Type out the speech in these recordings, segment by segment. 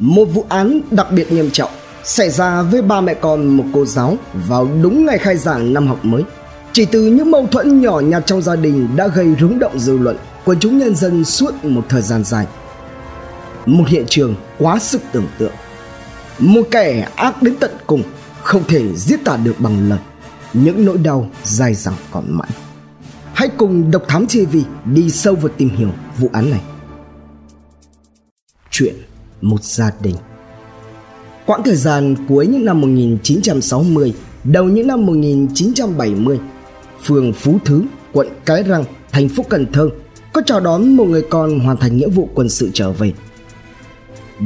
Một vụ án đặc biệt nghiêm trọng xảy ra với ba mẹ con, một cô giáo vào đúng ngày khai giảng năm học mới. Chỉ từ những mâu thuẫn nhỏ nhặt trong gia đình đã gây rúng động dư luận, quần chúng nhân dân suốt một thời gian dài. Một hiện trường quá sức tưởng tượng. Một kẻ ác đến tận cùng, không thể diễn tả được bằng lời. Những nỗi đau dài dẳng còn mãi. Hãy cùng Độc Thám TV đi sâu vào tìm hiểu vụ án này. Chuyện một gia đình Quãng thời gian cuối những năm 1960, đầu những năm 1970, phường Phú Thứ, quận Cái Răng, thành phố Cần Thơ có chào đón một người con hoàn thành nghĩa vụ quân sự trở về.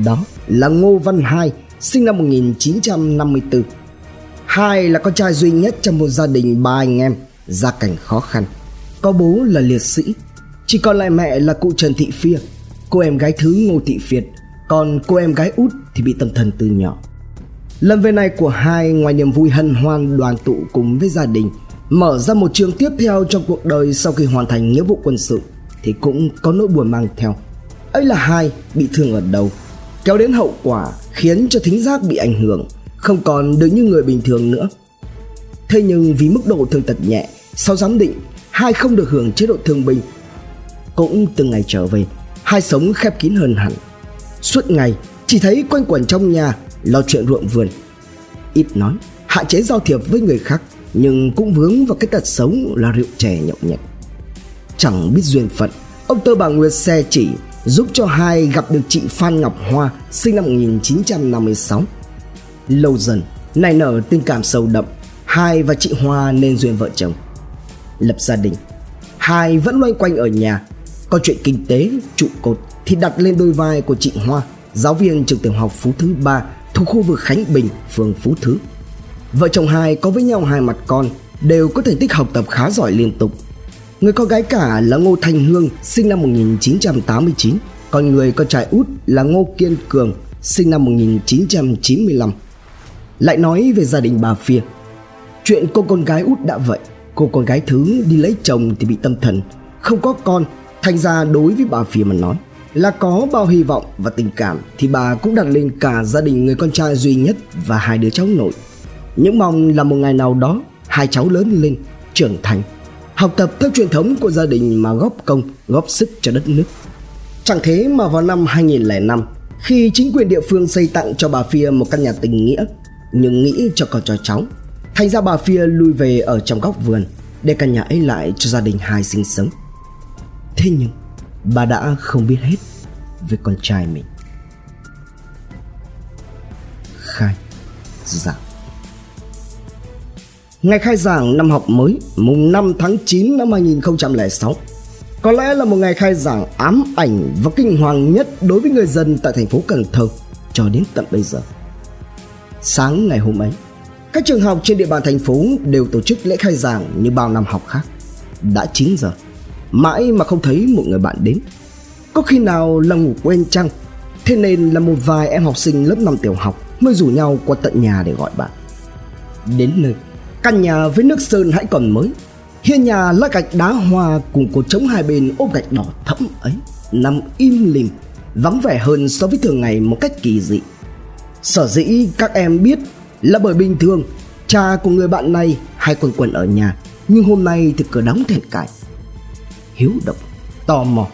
Đó là Ngô Văn Hai, sinh năm 1954. Hai là con trai duy nhất trong một gia đình ba anh em, gia cảnh khó khăn. Có bố là liệt sĩ, chỉ còn lại mẹ là cụ Trần Thị Phia, cô em gái thứ Ngô Thị Việt còn cô em gái út thì bị tâm thần từ nhỏ. Lần về này của hai, ngoài niềm vui hân hoan đoàn tụ cùng với gia đình, mở ra một trường tiếp theo trong cuộc đời sau khi hoàn thành nghĩa vụ quân sự, thì cũng có nỗi buồn mang theo. Ấy là hai bị thương ở đầu, kéo đến hậu quả khiến cho thính giác bị ảnh hưởng, không còn được như người bình thường nữa. Thế nhưng vì mức độ thương tật nhẹ, sau giám định, hai không được hưởng chế độ thương binh. Cũng từng ngày trở về, hai sống khép kín hơn hẳn. Suốt ngày chỉ thấy quanh quẩn trong nhà lo chuyện ruộng vườn. Ít nói, hạn chế giao thiệp với người khác Nhưng cũng vướng vào cái tật xấu là rượu chè nhậu nhẹt. Chẳng biết duyên phận Ông tơ bà Nguyệt xe chỉ giúp cho hai gặp được chị Phan Ngọc Hoa sinh năm 1956 Lâu dần, nảy nở tình cảm sâu đậm Hai và chị Hoa nên duyên vợ chồng. Lập gia đình Hai vẫn loanh quanh ở nhà Có chuyện kinh tế, trụ cột thì đặt lên đôi vai của chị Hoa, giáo viên trường tiểu học Phú Thứ 3 thuộc khu vực Khánh Bình, phường Phú Thứ. Vợ chồng hai có với nhau hai mặt con, đều có thành tích học tập khá giỏi liên tục. Người con gái cả là Ngô Thanh Hương, sinh năm 1989, còn người con trai út là Ngô Kiên Cường, sinh năm 1995. Lại nói về gia đình bà Phia. Chuyện cô con gái út đã vậy, cô con gái thứ đi lấy chồng thì bị tâm thần, không có con, thành ra đối với bà Phia mà nói là có bao hy vọng và tình cảm thì bà cũng đặt lên cả gia đình người con trai duy nhất và hai đứa cháu nội. Những mong là một ngày nào đó hai cháu lớn lên, trưởng thành, học tập theo truyền thống của gia đình mà góp công, góp sức cho đất nước. Chẳng thế mà vào năm 2005, khi chính quyền địa phương xây tặng cho bà Phia một căn nhà tình nghĩa, nhưng nghĩ cho con cho cháu, thành ra bà Phia lui về ở trong góc vườn để căn nhà ấy lại cho gia đình hai sinh sống. Thế nhưng bà đã không biết hết về con trai mình khai giảng Ngày khai giảng năm học mới mùng 5 tháng 9 năm 2006 có lẽ là một ngày khai giảng ám ảnh và kinh hoàng nhất đối với người dân tại thành phố Cần Thơ cho đến tận bây giờ. Sáng ngày hôm ấy, các trường học trên địa bàn thành phố đều tổ chức lễ khai giảng như bao năm học khác. Đã 9 giờ, mãi mà không thấy một người bạn đến. Có khi nào là ngủ quên chăng? Thế nên là một vài em học sinh lớp 5 tiểu học mới rủ nhau qua tận nhà để gọi bạn. Đến nơi, căn nhà với nước sơn hãy còn mới. Hiên nhà lá gạch đá hoa cùng cột trống hai bên ốp gạch đỏ thẫm ấy. Nằm im lìm, vắng vẻ hơn so với thường ngày một cách kỳ dị. Sở dĩ các em biết là bởi bình thường, cha của người bạn này hay quần quần ở nhà, nhưng hôm nay thì cửa đóng thẹn cài hiếu động, tò mò.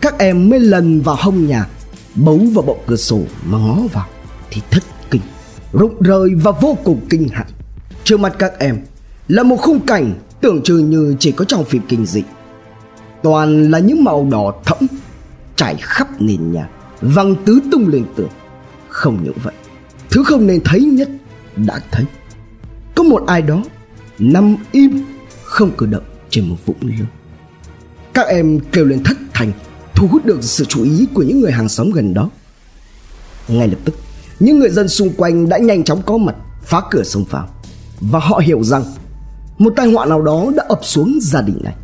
Các em mới lần vào hông nhà, bấu vào bộ cửa sổ mà ngó vào thì thất kinh, rụng rời và vô cùng kinh hãi. Trước mặt các em là một khung cảnh tưởng chừng như chỉ có trong phim kinh dị. Toàn là những màu đỏ thẫm trải khắp nền nhà, văng tứ tung lên tường. Không những vậy, thứ không nên thấy nhất đã thấy. Có một ai đó nằm im, không cử động trên một vũng lương các em kêu lên thất thành thu hút được sự chú ý của những người hàng xóm gần đó ngay lập tức những người dân xung quanh đã nhanh chóng có mặt phá cửa xông vào và họ hiểu rằng một tai họa nào đó đã ập xuống gia đình này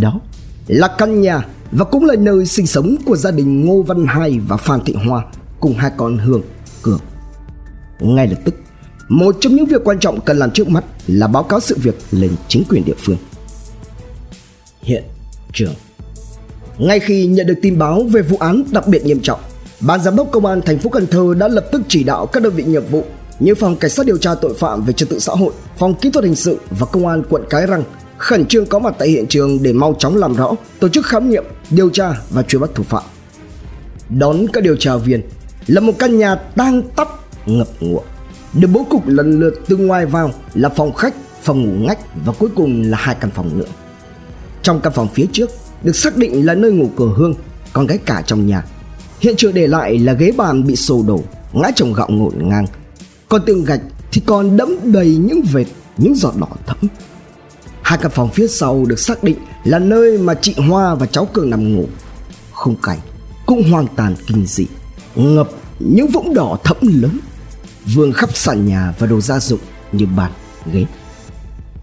đó là căn nhà và cũng là nơi sinh sống của gia đình Ngô Văn Hai và Phan Thị Hoa cùng hai con Hương, Cường. Ngay lập tức, một trong những việc quan trọng cần làm trước mắt là báo cáo sự việc lên chính quyền địa phương. Hiện trường ngay khi nhận được tin báo về vụ án đặc biệt nghiêm trọng Ban giám đốc công an thành phố Cần Thơ đã lập tức chỉ đạo các đơn vị nghiệp vụ như phòng cảnh sát điều tra tội phạm về trật tự xã hội, phòng kỹ thuật hình sự và công an quận Cái Răng khẩn trương có mặt tại hiện trường để mau chóng làm rõ, tổ chức khám nghiệm, điều tra và truy bắt thủ phạm. Đón các điều tra viên là một căn nhà tang tắp ngập ngụa, được bố cục lần lượt từ ngoài vào là phòng khách, phòng ngủ ngách và cuối cùng là hai căn phòng nữa. Trong căn phòng phía trước được xác định là nơi ngủ của Hương, con gái cả trong nhà. Hiện trường để lại là ghế bàn bị sồ đổ, ngã chồng gạo ngổn ngang. Còn tường gạch thì còn đẫm đầy những vệt, những giọt đỏ thẫm. Hai căn phòng phía sau được xác định là nơi mà chị Hoa và cháu Cường nằm ngủ. Khung cảnh cũng hoang tàn kinh dị, ngập những vũng đỏ thẫm lớn, vương khắp sàn nhà và đồ gia dụng như bàn, ghế.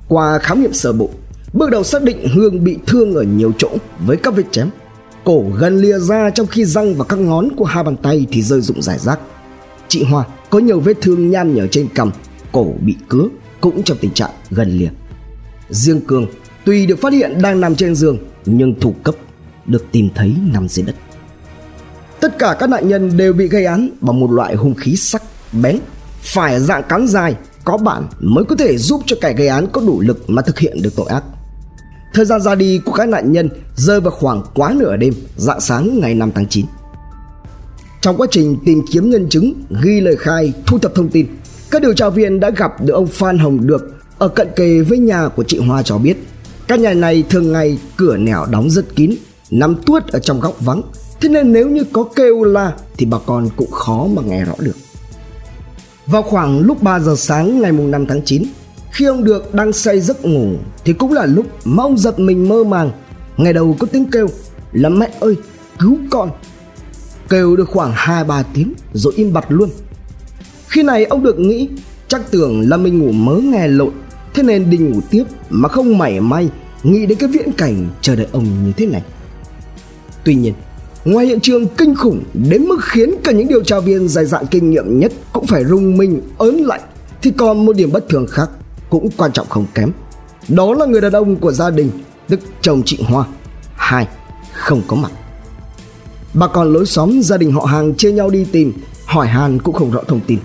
Qua khám nghiệm sơ bộ, bước đầu xác định Hương bị thương ở nhiều chỗ với các vết chém. Cổ gần lìa ra trong khi răng và các ngón của hai bàn tay thì rơi rụng rải rác. Chị Hoa có nhiều vết thương nhan nhở trên cằm, cổ bị cứa cũng trong tình trạng gần lìa. Riêng Cường tuy được phát hiện đang nằm trên giường nhưng thủ cấp được tìm thấy nằm dưới đất. Tất cả các nạn nhân đều bị gây án bằng một loại hung khí sắc, bén, phải dạng cán dài, có bản mới có thể giúp cho kẻ gây án có đủ lực mà thực hiện được tội ác. Thời gian ra đi của các nạn nhân rơi vào khoảng quá nửa đêm, dạng sáng ngày 5 tháng 9. Trong quá trình tìm kiếm nhân chứng, ghi lời khai, thu thập thông tin, các điều tra viên đã gặp được ông Phan Hồng Được ở cận kề với nhà của chị Hoa cho biết. Căn nhà này thường ngày cửa nẻo đóng rất kín, nằm tuốt ở trong góc vắng, thế nên nếu như có kêu la thì bà con cũng khó mà nghe rõ được. Vào khoảng lúc 3 giờ sáng ngày 5 tháng 9, khi ông Được đang say giấc ngủ thì cũng là lúc mà ông giật mình mơ màng. Ngày đầu có tiếng kêu là mẹ ơi cứu con. Kêu được khoảng 2-3 tiếng rồi im bặt luôn. Khi này ông Được nghĩ chắc tưởng là mình ngủ mớ nghe lộn thế nên đi ngủ tiếp mà không mảy may nghĩ đến cái viễn cảnh chờ đợi ông như thế này. Tuy nhiên, ngoài hiện trường kinh khủng đến mức khiến cả những điều tra viên dài dạn kinh nghiệm nhất cũng phải rung mình ớn lạnh thì còn một điểm bất thường khác cũng quan trọng không kém. Đó là người đàn ông của gia đình, tức chồng chị Hoa. Hai, không có mặt. Bà con lối xóm gia đình họ hàng chia nhau đi tìm, hỏi han cũng không rõ thông tin.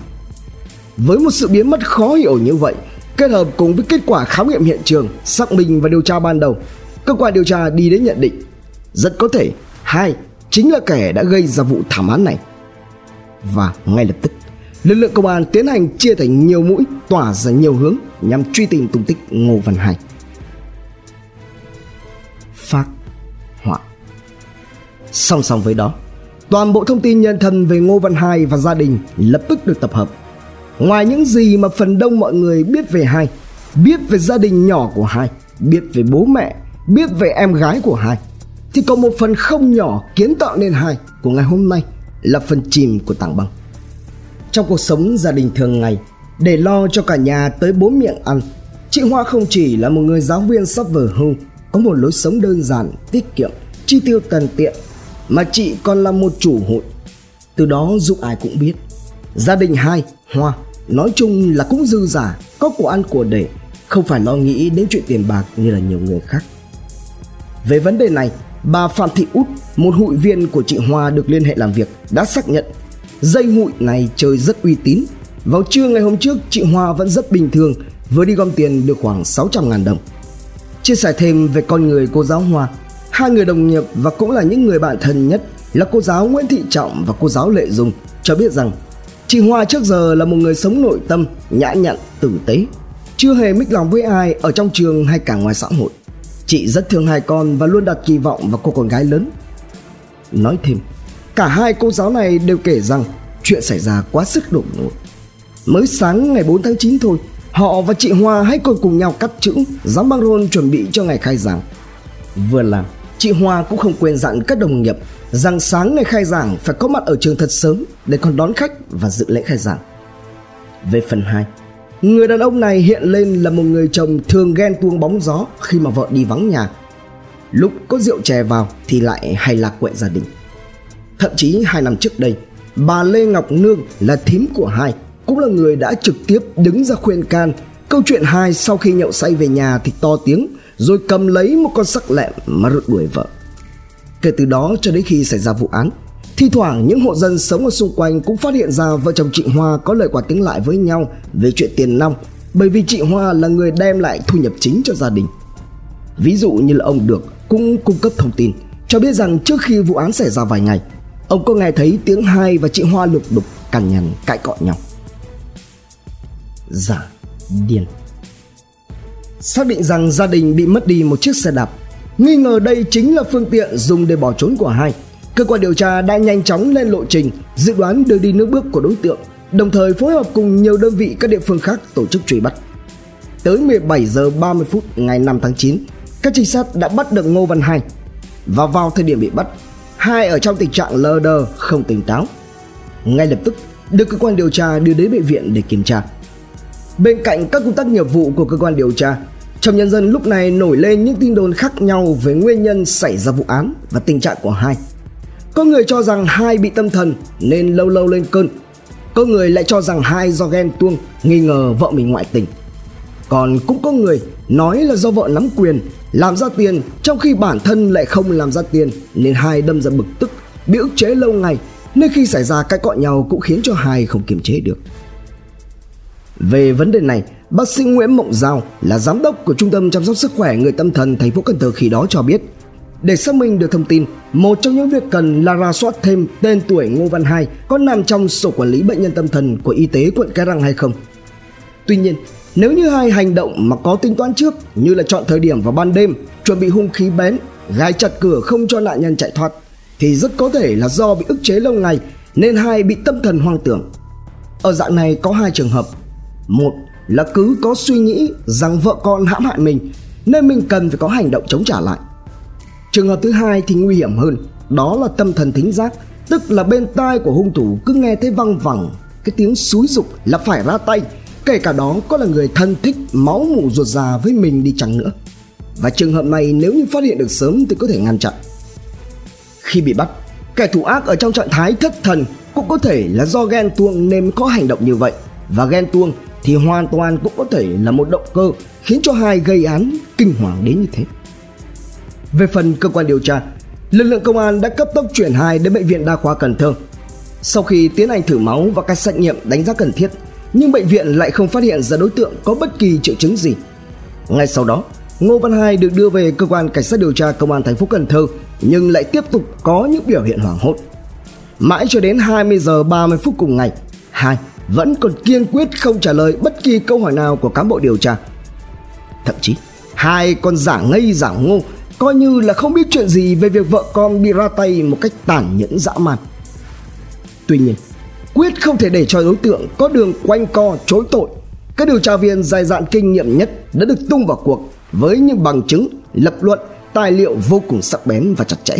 Với một sự biến mất khó hiểu như vậy, kết hợp cùng với kết quả khám nghiệm hiện trường, xác minh và điều tra ban đầu, cơ quan điều tra đi đến nhận định rất có thể hai chính là kẻ đã gây ra vụ thảm án này. Và ngay lập tức, lực lượng công an tiến hành chia thành nhiều mũi tỏa ra nhiều hướng nhằm truy tìm tung tích Ngô Văn Hải. Phát họa Song song với đó, toàn bộ thông tin nhân thân về Ngô Văn Hải và gia đình lập tức được tập hợp. Ngoài những gì mà phần đông mọi người biết về Hải, biết về gia đình nhỏ của Hải, biết về bố mẹ, biết về em gái của Hải, thì có một phần không nhỏ kiến tạo nên Hải của ngày hôm nay là phần chìm của tảng băng. Trong cuộc sống gia đình thường ngày, để lo cho cả nhà tới bốn miệng ăn, chị Hoa không chỉ là một người giáo viên sắp vừa hưu, có một lối sống đơn giản, tiết kiệm, chi tiêu tần tiện, mà chị còn là một chủ hội. Từ đó giúp ai cũng biết, gia đình hai Hoa nói chung là cũng dư giả, có của ăn của để, không phải lo nghĩ đến chuyện tiền bạc như là nhiều người khác. Về vấn đề này, bà Phạm Thị Út, một hụi viên của chị Hoa được liên hệ làm việc, đã xác nhận dây hụi này chơi rất uy tín. Vào trưa ngày hôm trước, chị Hoa vẫn rất bình thường, vừa đi gom tiền được khoảng 600 ngàn đồng. Chia sẻ thêm về con người cô giáo Hoa, hai người đồng nghiệp và cũng là những người bạn thân nhất là cô giáo Nguyễn Thị Trọng và cô giáo Lệ Dung cho biết rằng chị Hoa trước giờ là một người sống nội tâm, nhã nhặn, tử tế, chưa hề mích lòng với ai ở trong trường hay cả ngoài xã hội. Chị rất thương hai con và luôn đặt kỳ vọng vào cô con gái lớn. Nói thêm, cả hai cô giáo này đều kể rằng chuyện xảy ra quá sức đột ngột. Mới sáng ngày 4 tháng 9 thôi, họ và chị Hoa hãy còn cùng nhau cắt chữ, dán băng rôn chuẩn bị cho ngày khai giảng. Vừa làm, chị Hoa cũng không quên dặn các đồng nghiệp rằng sáng ngày khai giảng phải có mặt ở trường thật sớm để còn đón khách và dự lễ khai giảng. Về phần 2, Người đàn ông này hiện lên là một người chồng thường ghen tuông bóng gió khi mà vợ đi vắng nhà. Lúc có rượu chè vào thì lại hay lạc quệ gia đình. Thậm chí hai năm trước đây, bà Lê Ngọc Nương là thím của hai, cũng là người đã trực tiếp đứng ra khuyên can. Câu chuyện hai sau khi nhậu say về nhà thì to tiếng rồi cầm lấy một con sắc lẹm mà rượt đuổi vợ. Kể từ đó cho đến khi xảy ra vụ án, Thi thoảng những hộ dân sống ở xung quanh cũng phát hiện ra vợ chồng chị Hoa có lời quả tiếng lại với nhau về chuyện tiền nong bởi vì chị Hoa là người đem lại thu nhập chính cho gia đình. Ví dụ như là ông Được cũng cung cấp thông tin cho biết rằng trước khi vụ án xảy ra vài ngày, ông có nghe thấy tiếng hai và chị Hoa lục đục cằn nhằn cãi cọ nhau. Giả điên. Xác định rằng gia đình bị mất đi một chiếc xe đạp, Nghi ngờ đây chính là phương tiện dùng để bỏ trốn của hai, Cơ quan điều tra đã nhanh chóng lên lộ trình, Dự đoán đưa đi nước bước của đối tượng, Đồng thời phối hợp cùng nhiều đơn vị các địa phương khác tổ chức truy bắt. Tới 17 giờ 30 phút ngày 5 tháng 9 Các trinh sát đã bắt được Ngô Văn Hai. Và vào thời điểm bị bắt, Hai ở trong tình trạng lờ đờ, không tỉnh táo. Ngay lập tức, được cơ quan điều tra đưa đến bệnh viện để kiểm tra. Bên cạnh các công tác nghiệp vụ của cơ quan điều tra, trong nhân dân lúc này nổi lên những tin đồn khác nhau về nguyên nhân xảy ra vụ án và tình trạng của hai. Có người cho rằng hai bị tâm thần nên lâu lâu lên cơn. Có người lại cho rằng hai do ghen tuông, nghi ngờ vợ mình ngoại tình. Còn cũng có người nói là do vợ nắm quyền, làm ra tiền trong khi bản thân lại không làm ra tiền nên hai đâm ra bực tức, bị ức chế lâu ngày nên khi xảy ra cái cọ nhau cũng khiến cho hai không kiềm chế được. Về vấn đề này, bác sĩ Nguyễn Mộng Giao là giám đốc của Trung tâm chăm sóc sức khỏe người tâm thần thành phố Cần Thơ khi đó cho biết, để xác minh được thông tin, một trong những việc cần là ra soát thêm tên tuổi Ngô Văn Hai có nằm trong sổ quản lý bệnh nhân tâm thần của y tế quận Cái Răng hay không. Tuy nhiên, nếu như hai hành động mà có tính toán trước như là chọn thời điểm vào ban đêm, chuẩn bị hung khí bén, gai chặt cửa không cho nạn nhân chạy thoát, thì rất có thể là do bị ức chế lâu ngày nên hai bị tâm thần hoang tưởng. Ở dạng này có hai trường hợp một là cứ có suy nghĩ rằng vợ con hãm hại mình nên mình cần phải có hành động chống trả lại. Trường hợp thứ hai thì nguy hiểm hơn, đó là tâm thần thính giác, tức là bên tai của hung thủ cứ nghe thấy văng vẳng cái tiếng xúi dục là phải ra tay, kể cả đó có là người thân thích máu mủ ruột già với mình đi chăng nữa. Và trường hợp này nếu như phát hiện được sớm thì có thể ngăn chặn. Khi bị bắt, kẻ thủ ác ở trong trạng thái thất thần cũng có thể là do ghen tuông nên có hành động như vậy và ghen tuông thì hoàn toàn cũng có thể là một động cơ khiến cho hai gây án kinh hoàng đến như thế. Về phần cơ quan điều tra, lực lượng công an đã cấp tốc chuyển hai đến bệnh viện đa khoa Cần Thơ. Sau khi tiến hành thử máu và các xét nghiệm đánh giá cần thiết, nhưng bệnh viện lại không phát hiện ra đối tượng có bất kỳ triệu chứng gì. Ngay sau đó, Ngô Văn Hai được đưa về cơ quan cảnh sát điều tra công an thành phố Cần Thơ nhưng lại tiếp tục có những biểu hiện hoảng hốt. Mãi cho đến 20 giờ 30 phút cùng ngày, Hai vẫn còn kiên quyết không trả lời bất kỳ câu hỏi nào của cán bộ điều tra. Thậm chí, hai con giả ngây giả ngô coi như là không biết chuyện gì về việc vợ con bị ra tay một cách tàn nhẫn dã man. Tuy nhiên, quyết không thể để cho đối tượng có đường quanh co chối tội. Các điều tra viên dài dạn kinh nghiệm nhất đã được tung vào cuộc với những bằng chứng, lập luận, tài liệu vô cùng sắc bén và chặt chẽ.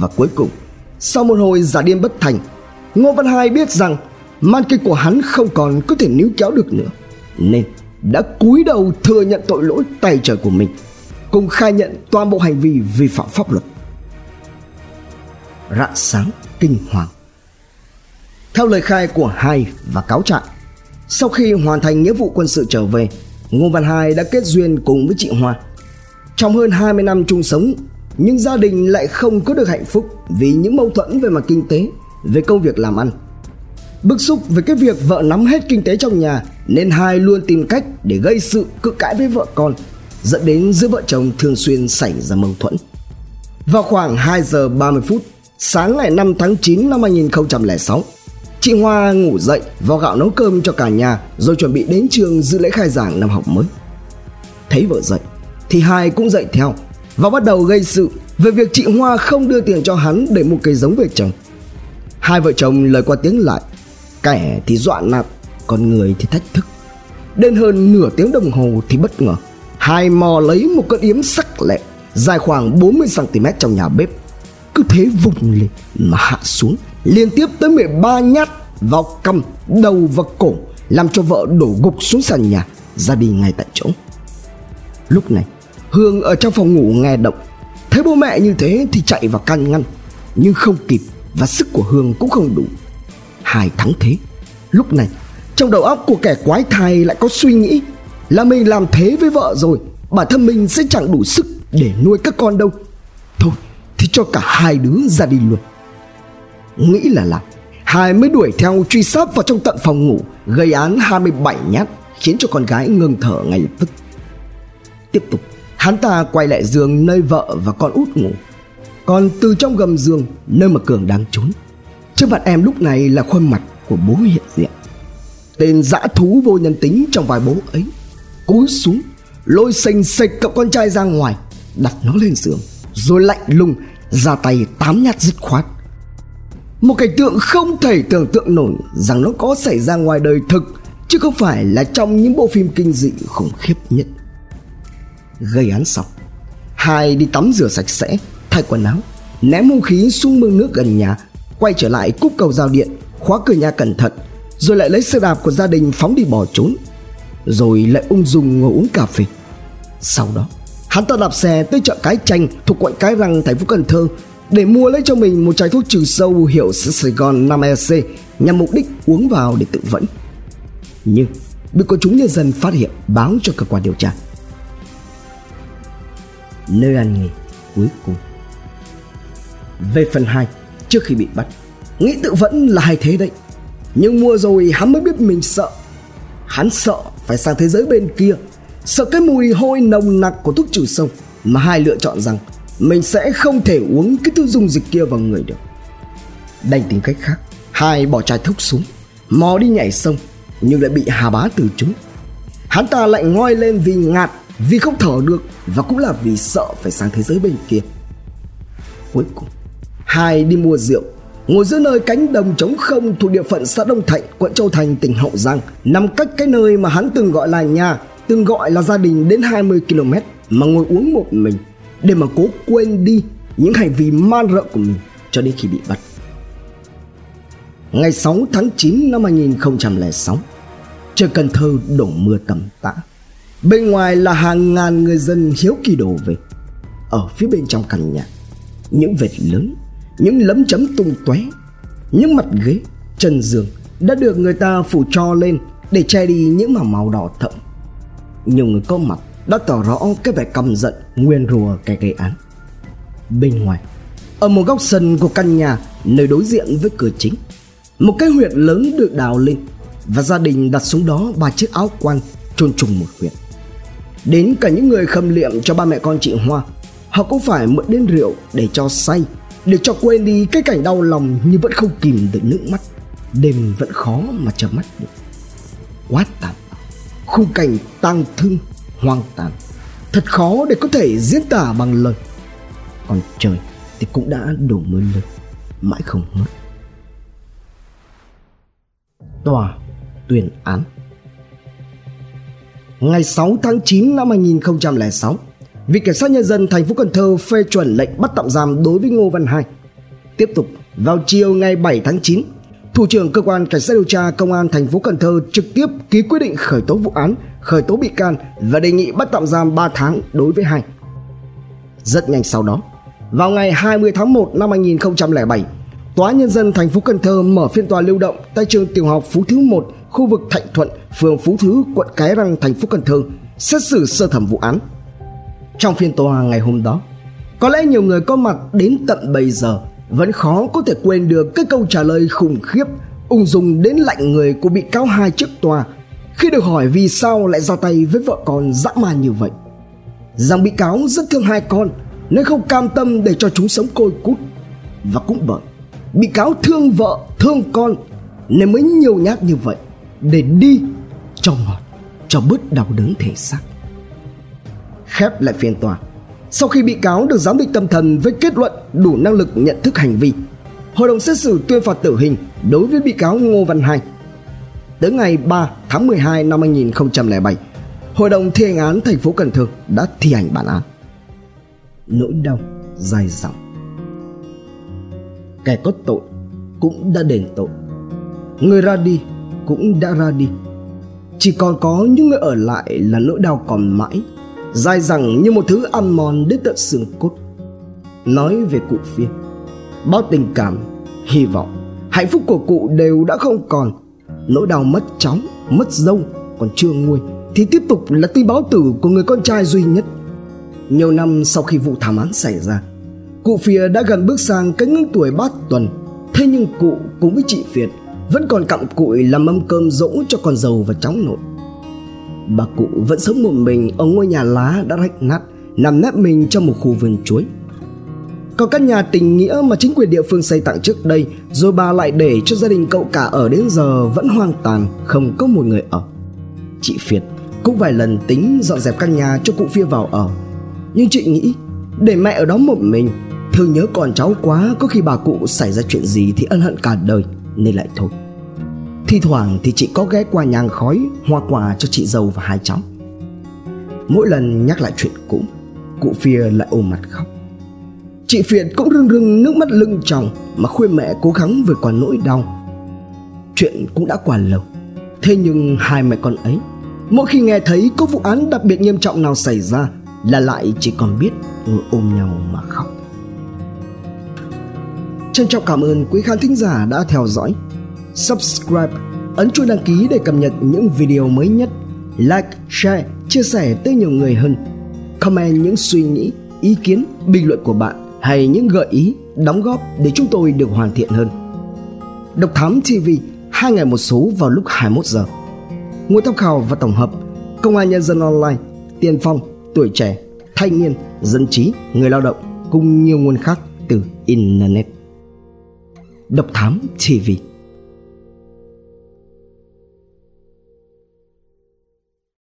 Và cuối cùng, sau một hồi giả điên bất thành, Ngô Văn Hai biết rằng man kinh của hắn không còn có thể níu kéo được nữa, nên đã cúi đầu thừa nhận tội lỗi tay trời của mình, cùng khai nhận toàn bộ hành vi vi phạm pháp luật. Rạng sáng kinh hoàng. Theo lời khai của hai và cáo trạng, sau khi hoàn thành nghĩa vụ quân sự trở về, ngô văn hai đã kết duyên cùng với chị hoa. Trong hơn 20 năm chung sống, nhưng gia đình lại không có được hạnh phúc vì những mâu thuẫn về mặt kinh tế, về công việc làm ăn. Bức xúc về cái việc vợ nắm hết kinh tế trong nhà nên hai luôn tìm cách để gây sự cự cãi với vợ con, dẫn đến giữa vợ chồng thường xuyên xảy ra mâu thuẫn. Vào khoảng 2 giờ 30 phút, sáng ngày 5 tháng 9 năm 2006, chị Hoa ngủ dậy vào gạo nấu cơm cho cả nhà rồi chuẩn bị đến trường dự lễ khai giảng năm học mới. Thấy vợ dậy thì hai cũng dậy theo và bắt đầu gây sự về việc chị Hoa không đưa tiền cho hắn để mua cây giống về trồng. Hai vợ chồng lời qua tiếng lại Kẻ thì dọa nạt Còn người thì thách thức. Đến hơn nửa tiếng đồng hồ thì bất ngờ Hai mò lấy một con yếm sắc lẹ Dài khoảng 40cm trong nhà bếp. Cứ thế vùng lên mà hạ xuống Liên tiếp tới 13 nhát vào cằm, đầu và cổ Làm cho vợ đổ gục xuống sàn nhà Ra đi ngay tại chỗ. Lúc này Hương ở trong phòng ngủ nghe động. Thấy bố mẹ như thế thì chạy vào can ngăn Nhưng không kịp Và sức của Hương cũng không đủ hai thắng thế. Lúc này, trong đầu óc của kẻ quái thai lại có suy nghĩ là mình làm thế với vợ rồi, bản thân mình sẽ chẳng đủ sức để nuôi các con đâu. Thôi, thì cho cả hai đứa ra đi luôn. Nghĩ là làm Hai mới đuổi theo truy sát vào trong tận phòng ngủ, Gây án 27 nhát, Khiến cho con gái ngừng thở ngay lập tức. Tiếp tục, Hắn ta quay lại giường nơi vợ và con út ngủ. Còn từ trong gầm giường, Nơi mà Cường đang trốn Trước mặt em lúc này là khuôn mặt của bố hiện diện. Tên dã thú vô nhân tính trong vài bố ấy Cúi xuống, Lôi xanh xệch cậu con trai ra ngoài, Đặt nó lên giường, Rồi lạnh lùng ra tay tám nhát dứt khoát. Một cảnh tượng không thể tưởng tượng nổi rằng nó có xảy ra ngoài đời thực, chứ không phải là trong những bộ phim kinh dị khủng khiếp nhất. Gây án xong, hai đi tắm rửa sạch sẽ, thay quần áo, ném hung khí xuống mương nước gần nhà quay trở lại cúp cầu giao điện, khóa cửa nhà cẩn thận, rồi lại lấy xe đạp của gia đình phóng đi bỏ trốn, rồi lại ung dung ngồi uống cà phê sau đó, hắn ta đạp xe tới chợ cái chanh thuộc quận cái răng, thành phố cần thơ, để mua lấy cho mình một chai thuốc trừ sâu hiệu Sài Gòn 5EC nhằm mục đích uống vào để tự vẫn. Nhưng bị quần chúng nhân dân phát hiện báo cho cơ quan điều tra. Nơi ăn nghỉ cuối cùng Về phần 2 Trước khi bị bắt. Nghĩ tự vẫn là hay thế đấy. Nhưng mua rồi hắn mới biết mình sợ. Hắn sợ phải sang thế giới bên kia. Sợ cái mùi hôi nồng nặc của thuốc trừ sâu Mà hai lựa chọn rằng mình sẽ không thể uống cái thứ dung dịch kia vào người được. Đành tìm cách khác. Hai bỏ chai thuốc xuống. Mò đi nhảy sông, nhưng lại bị hà bá từ chối. Hắn ta lại ngoi lên vì ngạt, vì không thở được và cũng là vì sợ phải sang thế giới bên kia. Cuối cùng hai đi mua rượu ngồi giữa nơi cánh đồng trống không thuộc địa phận xã Đông Thạnh, quận Châu Thành, tỉnh Hậu Giang, nằm cách cái nơi mà hắn từng gọi là nhà, từng gọi là gia đình đến 20 km mà ngồi uống một mình để mà cố quên đi những hành vi man rợ của mình cho đến khi bị bắt. Ngày 6 tháng 9 năm 2006, trời Cần Thơ đổ mưa tầm tã. Bên ngoài là hàng ngàn người dân hiếu kỳ đổ về. Ở phía bên trong căn nhà, những vệt lớn, những lấm chấm tung tóe, những mặt ghế, chân giường đã được người ta phủ cho lên để che đi những mảng màu đỏ thẫm. Nhiều người có mặt đã tỏ rõ cái vẻ căm giận nguyên rùa cái gây án bên ngoài ở một góc sân của căn nhà nơi đối diện với cửa chính một cái huyệt lớn được đào lên và gia đình đặt xuống đó ba chiếc áo quan chôn trùng một huyệt. đến cả những người khâm liệm cho ba mẹ con chị hoa họ cũng phải mượn đến rượu để cho say để cho quên đi cái cảnh đau lòng nhưng vẫn không kìm được nước mắt đêm vẫn khó mà chợp mắt được. Quá tàn khung cảnh tang thương hoang tàn thật khó để có thể diễn tả bằng lời. Còn trời thì cũng đã đổ mưa lớn mãi không ngớt. Tòa tuyên án. Ngày 6 tháng 9 năm 2006, Viện Kiểm sát Nhân dân thành phố Cần Thơ phê chuẩn lệnh bắt tạm giam đối với Ngô Văn Hai. Tiếp tục, vào chiều ngày 7 tháng 9, Thủ trưởng cơ quan cảnh sát điều tra công an thành phố Cần Thơ trực tiếp ký quyết định khởi tố vụ án, khởi tố bị can và đề nghị bắt tạm giam 3 tháng đối với hai. Rất nhanh sau đó, vào ngày 20 tháng 1 năm 2007, Tòa nhân dân thành phố Cần Thơ mở phiên tòa lưu động tại trường tiểu học Phú Thứ 1, khu vực Thạnh Thuận, phường Phú Thứ, quận Cái Răng, thành phố Cần Thơ, xét xử sơ thẩm vụ án. Trong phiên tòa ngày hôm đó, có lẽ nhiều người có mặt đến tận bây giờ vẫn khó có thể quên được cái câu trả lời khủng khiếp ung dung đến lạnh người của bị cáo hai trước tòa khi được hỏi vì sao lại ra tay với vợ con dã man như vậy. Rằng bị cáo rất thương hai con nên không cam tâm để cho chúng sống côi cút. Và cũng bởi bị cáo thương vợ thương con nên mới nhiều nhát như vậy để đi cho ngọt cho bớt đau đớn thể xác khép lại phiên tòa sau khi bị cáo được giám định tâm thần với kết luận đủ năng lực nhận thức hành vi, hội đồng xét xử tuyên phạt tử hình đối với bị cáo Ngô Văn Hai. Tới ngày 3 tháng 12 năm 2007, Hội đồng thi hành án thành phố Cần Thơ đã thi hành bản án. Nỗi đau dài dẳng. Kẻ có tội cũng đã đền tội. Người ra đi cũng đã ra đi. Chỉ còn có những người ở lại là nỗi đau còn mãi dai dẳng như một thứ ăn mòn đến tận xương cốt. Nói về cụ phiên bao tình cảm, hy vọng, hạnh phúc của cụ đều đã không còn. Nỗi đau mất cháu mất dâu còn chưa nguôi, thì tiếp tục là tin báo tử của người con trai duy nhất. Nhiều năm sau khi vụ thảm án xảy ra, cụ Phìa đã gần bước sang cái ngưỡng tuổi bát tuần. Thế nhưng cụ cùng với chị Việt vẫn còn cặm cụi làm mâm cơm dỗ cho con dâu và cháu nội. Bà cụ vẫn sống một mình ở ngôi nhà lá đã rách nát, nằm nép mình trong một khu vườn chuối. Còn căn nhà tình nghĩa mà chính quyền địa phương xây tặng trước đây Rồi bà lại để cho gia đình cậu cả ở đến giờ vẫn hoang tàn Không có một người ở. Chị phiệt cũng vài lần tính dọn dẹp căn nhà cho cụ Phia vào ở. Nhưng chị nghĩ để mẹ ở đó một mình Thương nhớ con cháu quá Có khi bà cụ xảy ra chuyện gì thì ân hận cả đời Nên lại thôi. Thi thoảng thì chị có ghé qua nhang khói, Hoa quả cho chị dâu và hai cháu Mỗi lần nhắc lại chuyện cũ, Cụ Phia lại ôm mặt khóc. Chị phiệt cũng rưng rưng nước mắt lưng tròng Mà khuyên mẹ cố gắng vượt qua nỗi đau. Chuyện cũng đã qua lâu, Thế nhưng hai mẹ con ấy, Mỗi khi nghe thấy có vụ án đặc biệt nghiêm trọng nào xảy ra Là lại chỉ còn biết ôm nhau mà khóc. Trân trọng cảm ơn quý khán thính giả đã theo dõi. Subscribe, ấn chuông đăng ký để cập nhật những video mới nhất Like, share, chia sẻ tới nhiều người hơn Comment những suy nghĩ, ý kiến, bình luận của bạn hay những gợi ý, đóng góp để chúng tôi được hoàn thiện hơn. Độc Thám TV hai ngày một số vào lúc 21 giờ. Nguồn tham khảo và tổng hợp Công an Nhân dân Online, Tiền Phong, Tuổi Trẻ, Thanh niên, Dân trí, Người lao động cùng nhiều nguồn khác từ Internet. Độc Thám TV